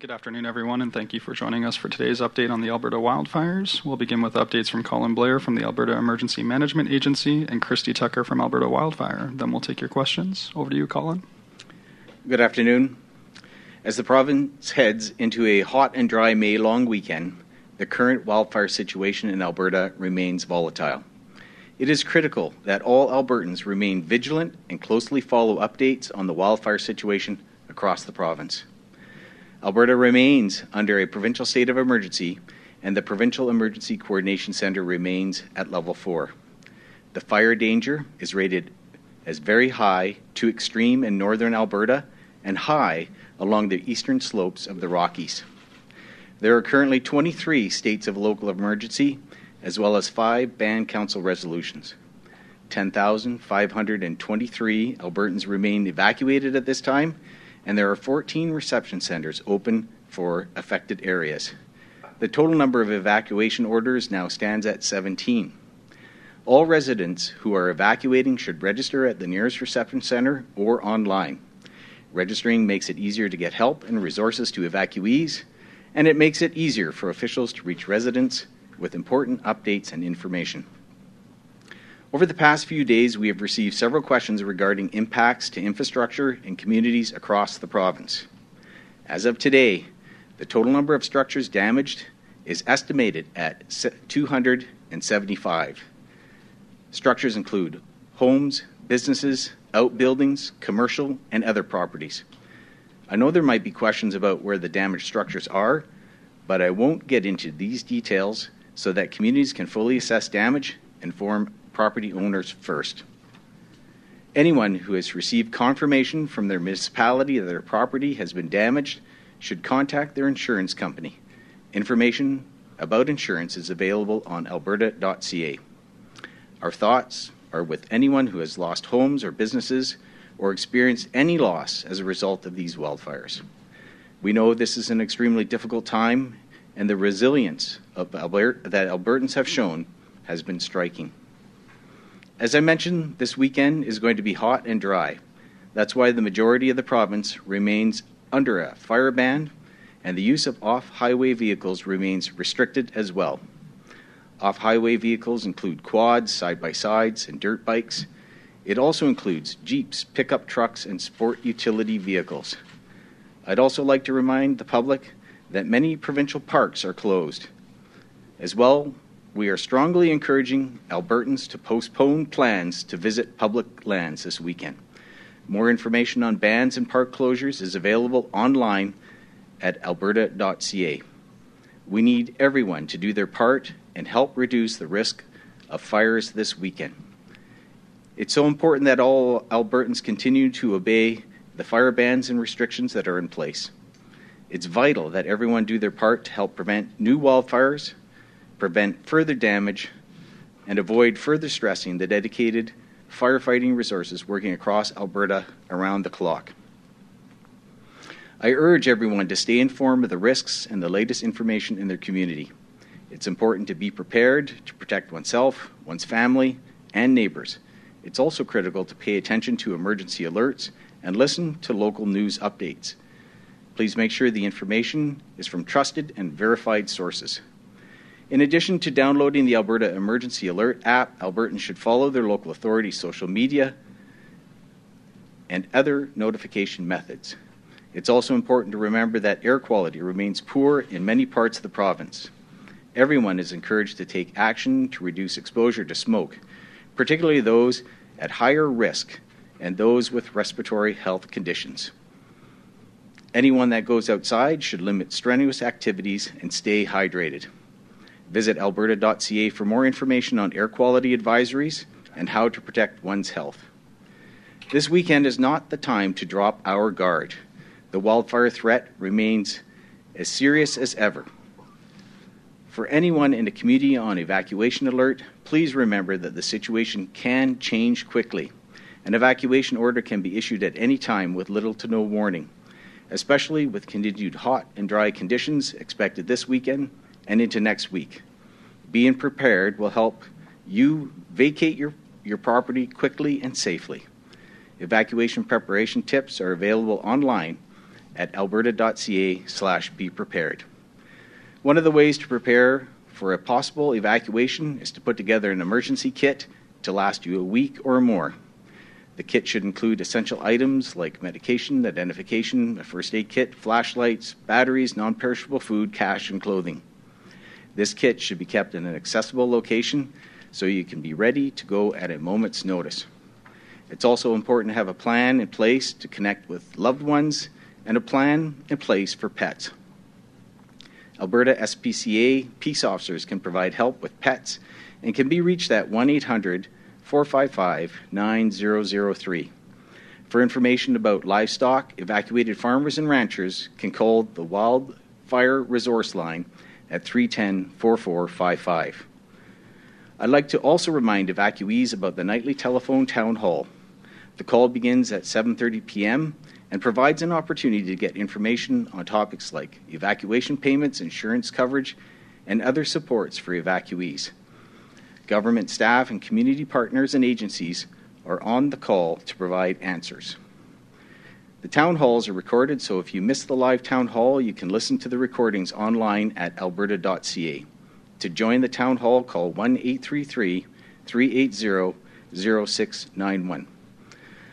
Good afternoon, everyone, and thank you for joining us for today's update on the Alberta wildfires. We'll begin with updates from Colin Blair from the Alberta Emergency Management Agency and Christy Tucker from Alberta Wildfire. Then we'll take your questions. Over to you, Colin. Good afternoon. As the province heads into a hot and dry May long weekend, the current wildfire situation in Alberta remains volatile. It is critical that all Albertans remain vigilant and closely follow updates on the wildfire situation across the province. Alberta remains under a provincial state of emergency, and the Provincial Emergency Coordination Centre remains at level 4. The fire danger is rated as very high to extreme in northern Alberta and high along the eastern slopes of the Rockies. There are currently 23 states of local emergency, as well as five band council resolutions. 10,523 Albertans remain evacuated at this time, and there are 14 reception centres open for affected areas. The total number of evacuation orders now stands at 17. All residents who are evacuating should register at the nearest reception centre or online. Registering makes it easier to get help and resources to evacuees, and it makes it easier for officials to reach residents with important updates and information. Over the past few days, we have received several questions regarding impacts to infrastructure and communities across the province. As of today, the total number of structures damaged is estimated at 275. Structures include homes, businesses, outbuildings, commercial, and other properties. I know there might be questions about where the damaged structures are, but I won't get into these details so that communities can fully assess damage and form property owners first. Anyone who has received confirmation from their municipality that their property has been damaged should contact their insurance company. Information about insurance is available on alberta.ca. Our thoughts are with anyone who has lost homes or businesses or experienced any loss as a result of these wildfires. We know this is an extremely difficult time, and the resilience Albert- that Albertans have shown has been striking. As I mentioned, this weekend is going to be hot and dry. That's why the majority of the province remains under a fire ban, and the use of off highway vehicles remains restricted as well. Off highway vehicles include quads, side by sides, and dirt bikes. It also includes Jeeps, pickup trucks, and sport utility vehicles. I'd also like to remind the public that many provincial parks are closed. As well, we are strongly encouraging Albertans to postpone plans to visit public lands this weekend. More information on bans and park closures is available online at alberta.ca. We need everyone to do their part and help reduce the risk of fires this weekend. It's so important that all Albertans continue to obey the fire bans and restrictions that are in place. It's vital that everyone do their part to help prevent new wildfires prevent further damage, and avoid further stressing the dedicated firefighting resources working across Alberta around the clock. I urge everyone to stay informed of the risks and the latest information in their community. It's important to be prepared to protect oneself, one's family, and neighbors. It's also critical to pay attention to emergency alerts and listen to local news updates. Please make sure the information is from trusted and verified sources. In addition to downloading the Alberta Emergency Alert app, Albertans should follow their local authorities' social media and other notification methods. It's also important to remember that air quality remains poor in many parts of the province. Everyone is encouraged to take action to reduce exposure to smoke, particularly those at higher risk and those with respiratory health conditions. Anyone that goes outside should limit strenuous activities and stay hydrated. Visit alberta.ca for more information on air quality advisories and how to protect one's health. This weekend is not the time to drop our guard. The wildfire threat remains as serious as ever. For anyone in the community on evacuation alert, please remember that the situation can change quickly. An evacuation order can be issued at any time with little to no warning, especially with continued hot and dry conditions expected this weekend and into next week. Being prepared will help you vacate your, your property quickly and safely. Evacuation preparation tips are available online at alberta.ca slash be prepared. One of the ways to prepare for a possible evacuation is to put together an emergency kit to last you a week or more. The kit should include essential items like medication, identification, a first aid kit, flashlights, batteries, non perishable food, cash, and clothing. This kit should be kept in an accessible location so you can be ready to go at a moment's notice. It's also important to have a plan in place to connect with loved ones and a plan in place for pets. Alberta SPCA peace officers can provide help with pets and can be reached at 1 800 455 9003. For information about livestock, evacuated farmers and ranchers can call the Wildfire Resource Line at 310 4455. I'd like to also remind evacuees about the nightly telephone town hall. The call begins at 7:30 p.m. and provides an opportunity to get information on topics like evacuation payments, insurance coverage, and other supports for evacuees. Government staff and community partners and agencies are on the call to provide answers. The town halls are recorded, so if you miss the live town hall, you can listen to the recordings online at alberta.ca. To join the town hall, call 1 833 380 0691.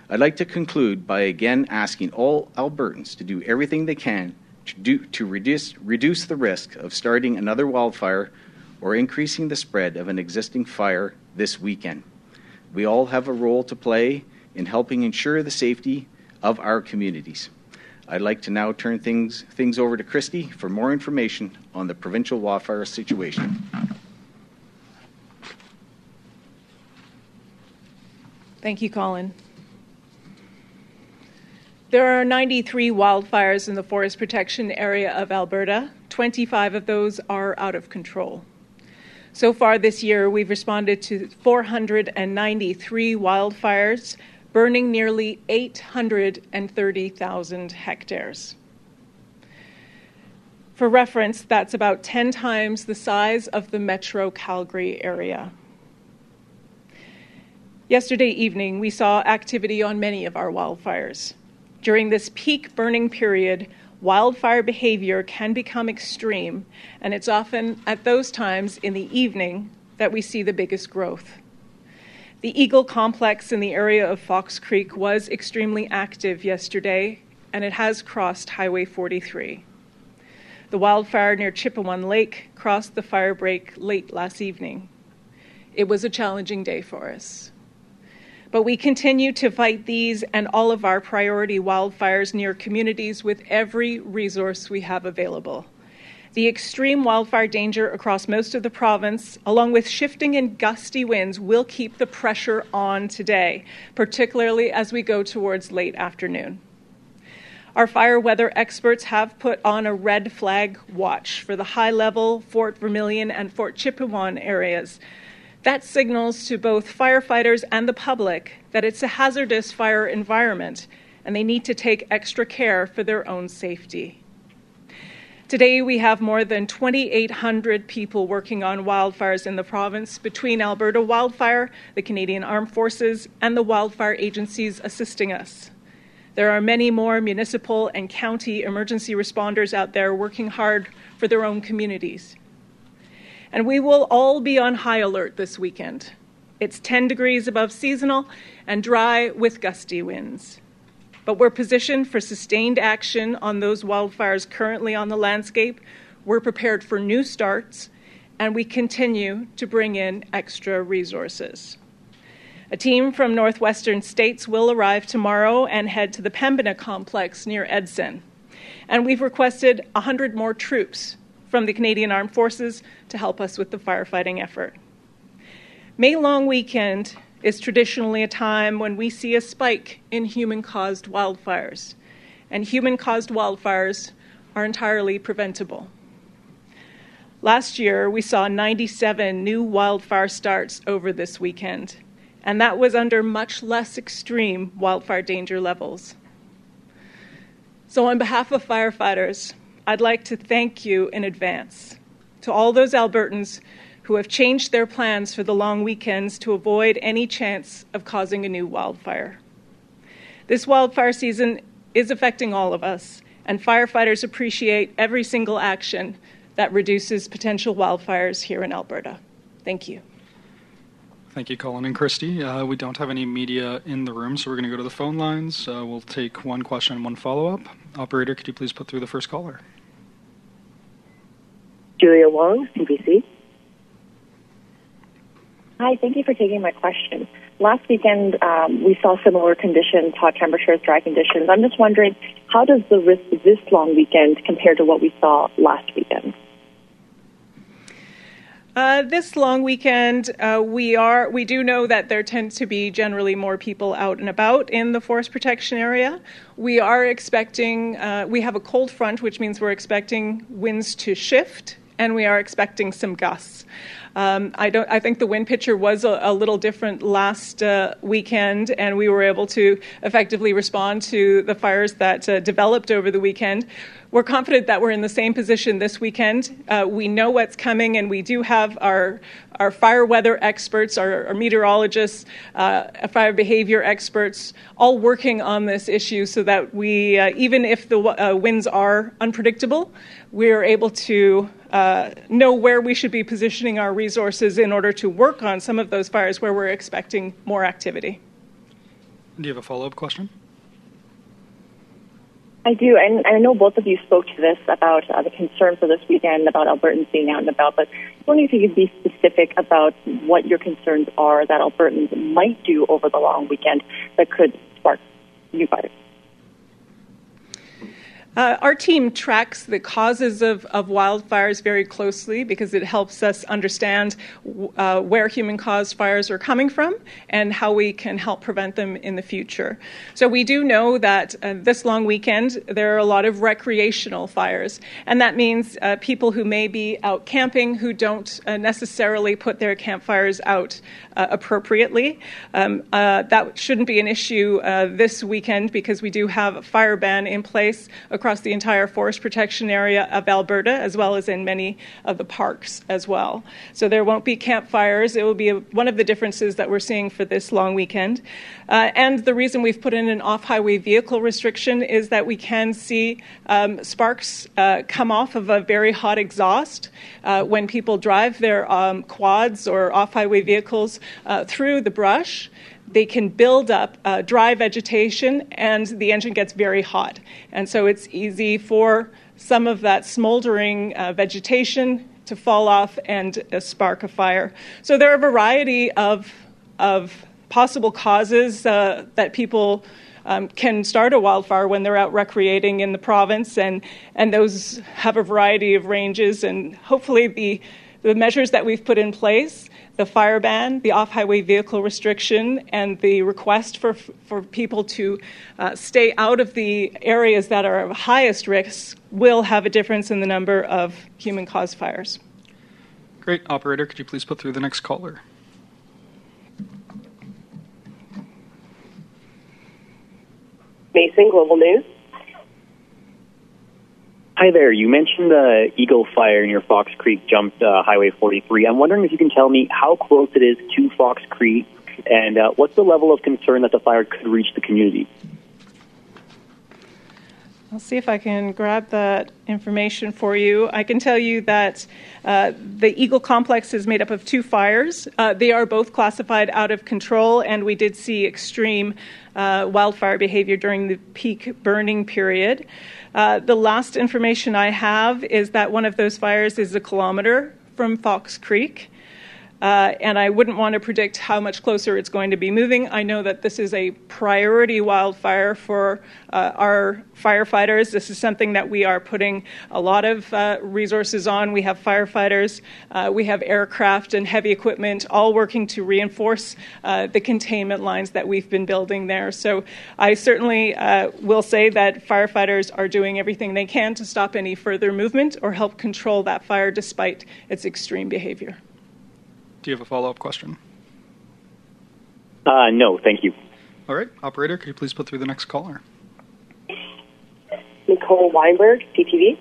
I'd like to conclude by again asking all Albertans to do everything they can to, do, to reduce, reduce the risk of starting another wildfire or increasing the spread of an existing fire this weekend. We all have a role to play in helping ensure the safety of our communities. I'd like to now turn things, things over to Christy for more information on the provincial wildfire situation. Thank you, Colin. There are 93 wildfires in the forest protection area of Alberta. 25 of those are out of control. So far this year, we've responded to 493 wildfires, burning nearly 830,000 hectares. For reference, that's about 10 times the size of the metro Calgary area. Yesterday evening, we saw activity on many of our wildfires. During this peak burning period, wildfire behavior can become extreme, and it's often at those times in the evening that we see the biggest growth. The Eagle complex in the area of Fox Creek was extremely active yesterday, and it has crossed Highway 43. The wildfire near Chipewyan Lake crossed the fire break late last evening. It was a challenging day for us. But we continue to fight these and all of our priority wildfires near communities with every resource we have available. The extreme wildfire danger across most of the province, along with shifting and gusty winds, will keep the pressure on today, particularly as we go towards late afternoon. Our fire weather experts have put on a red flag watch for the High Level Fort Vermilion and Fort Chipewyan areas that signals to both firefighters and the public that it's a hazardous fire environment and they need to take extra care for their own safety. Today, we have more than 2,800 people working on wildfires in the province between Alberta Wildfire, the Canadian Armed Forces, and the wildfire agencies assisting us. There are many more municipal and county emergency responders out there working hard for their own communities and we will all be on high alert this weekend. It's 10 degrees above seasonal and dry with gusty winds. But we're positioned for sustained action on those wildfires currently on the landscape. We're prepared for new starts, and we continue to bring in extra resources. A team from northwestern states will arrive tomorrow and head to the Pembina complex near Edson. And we've requested 100 more troops from the Canadian Armed Forces to help us with the firefighting effort. May long weekend is traditionally a time when we see a spike in human caused wildfires, and human caused wildfires are entirely preventable. Last year, we saw 97 new wildfire starts over this weekend, and that was under much less extreme wildfire danger levels. So, on behalf of firefighters, I'd like to thank you in advance to all those Albertans who have changed their plans for the long weekends to avoid any chance of causing a new wildfire. This wildfire season is affecting all of us, and firefighters appreciate every single action that reduces potential wildfires here in Alberta. Thank you. Thank you, Colin and Christy. Uh, we don't have any media in the room, so we're going to go to the phone lines. Uh, we'll take one question and one follow up. Operator, could you please put through the first caller? Julia Wong, CBC. Hi, thank you for taking my question. Last weekend, um, we saw similar conditions, hot temperatures, dry conditions. I'm just wondering, how does the risk this long weekend compare to what we saw last weekend? Uh, this long weekend, uh, we are we do know that there tends to be generally more people out and about in the forest protection area. We are expecting uh, we have a cold front, which means we're expecting winds to shift, and we are expecting some gusts. Um, I don't. I think the wind picture was a, a little different last uh, weekend, and we were able to effectively respond to the fires that uh, developed over the weekend. We're confident that we're in the same position this weekend. Uh, we know what's coming, and we do have our our fire weather experts, our, our meteorologists, uh, fire behavior experts, all working on this issue, so that we, uh, even if the uh, winds are unpredictable, we are able to uh, know where we should be positioning our resources in order to work on some of those fires where we're expecting more activity. Do you have a follow up question? I do, and I know both of you spoke to this about uh, the concern for this weekend about Albertans being out and about, but I was wondering if you could be specific about what your concerns are that Albertans might do over the long weekend that could spark new fires. Uh, our team tracks the causes of, of, wildfires very closely because it helps us understand uh, where human caused fires are coming from and how we can help prevent them in the future. So, we do know that uh, this long weekend there are a lot of recreational fires, and that means uh, people who may be out camping who don't uh, necessarily put their campfires out uh, appropriately. Um, that shouldn't be an issue this weekend because we do have a fire ban in place across the entire forest protection area of Alberta, as well as in many of the parks as well. So there won't be campfires. It will be a, one of the differences that we're seeing for this long weekend. Uh, and the reason we've put in an off highway vehicle restriction is that we can see um, sparks uh, come off of a very hot exhaust uh, when people drive their um, quads or off highway vehicles uh, through the brush they can build up uh, dry vegetation and the engine gets very hot. And so it's easy for some of that smoldering uh, vegetation to fall off and uh, spark a fire. So there are a variety of, of possible causes uh, that people um, can start a wildfire when they're out recreating in the province, and, and those have a variety of ranges. And hopefully, the, the measures that we've put in place the fire ban, the off highway vehicle restriction, and the request for, for people to uh, stay out of the areas that are of highest risk will have a difference in the number of human caused fires. Great. Operator, could you please put through the next caller? Mason, Global News. Hi there. You mentioned the Eagle Fire near Fox Creek jumped uh, Highway 43. I'm wondering if you can tell me how close it is to Fox Creek and uh, what's the level of concern that the fire could reach the community? I'll see if I can grab that information for you. I can tell you that uh, the Eagle Complex is made up of two fires. Uh, they are both classified out of control, and we did see extreme uh, wildfire behavior during the peak burning period. Uh, the last information I have is that one of those fires is a kilometer from Fox Creek. Uh, and I wouldn't want to predict how much closer it's going to be moving. I know that this is a priority wildfire for uh, our firefighters. This is something that we are putting a lot of uh, resources on. We have firefighters, uh, we have aircraft and heavy equipment all working to reinforce uh, the containment lines that we've been building there. So I certainly uh, will say that firefighters are doing everything they can to stop any further movement or help control that fire despite its extreme behavior. Do you have a follow up question? Uh, no, thank you. All right. Operator, could you please put through the next caller? Nicole Weinberg, CTV.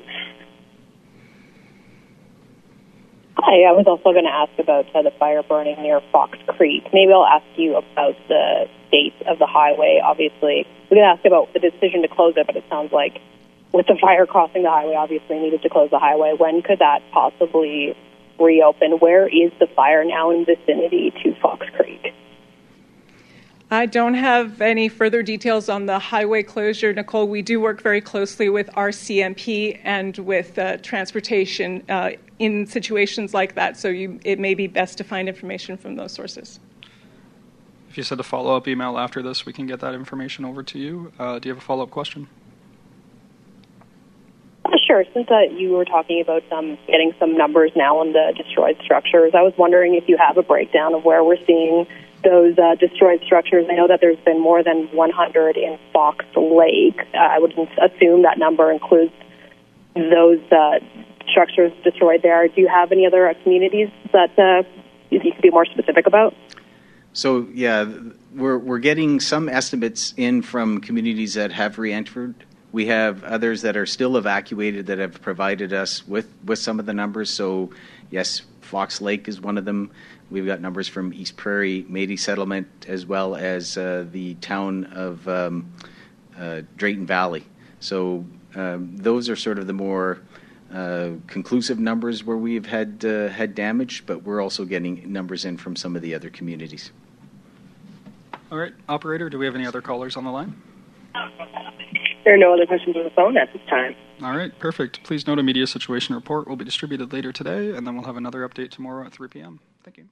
Hi, I was also going to ask about uh, the fire burning near Fox Creek. Maybe I'll ask you about the state of the highway. Obviously, we're going to ask about the decision to close it, but it sounds like with the fire crossing the highway, obviously needed to close the highway. When could that possibly reopen? Where is the fire now in vicinity to Fox Creek? I don't have any further details on the highway closure, Nicole. We do work very closely with RCMP and with uh, transportation uh, in situations like that, so you, it may be best to find information from those sources. If you send a follow up email after this, we can get that information over to you. Uh, do you have a follow up question? Sure. Since uh, you were talking about um, getting some numbers now on the destroyed structures, I was wondering if you have a breakdown of where we're seeing those uh, destroyed structures. I know that there's been more than 100 in Fox Lake. Uh, I would assume that number includes those uh, structures destroyed there. Do you have any other uh, communities that uh, you could be more specific about? So yeah, we're we're getting some estimates in from communities that have re-entered. We have others that are still evacuated that have provided us with, with some of the numbers. So yes, Fox Lake is one of them. We've got numbers from East Prairie Métis Settlement as well as uh, the town of um, uh, Drayton Valley. So um, those are sort of the more uh, conclusive numbers where we've had uh, had damage, but we're also getting numbers in from some of the other communities. All right, operator, do we have any other callers on the line? There are no other questions on the phone at this time. All right, perfect. Please note a media situation report will be distributed later today, and then we'll have another update tomorrow at 3 p.m. Thank you.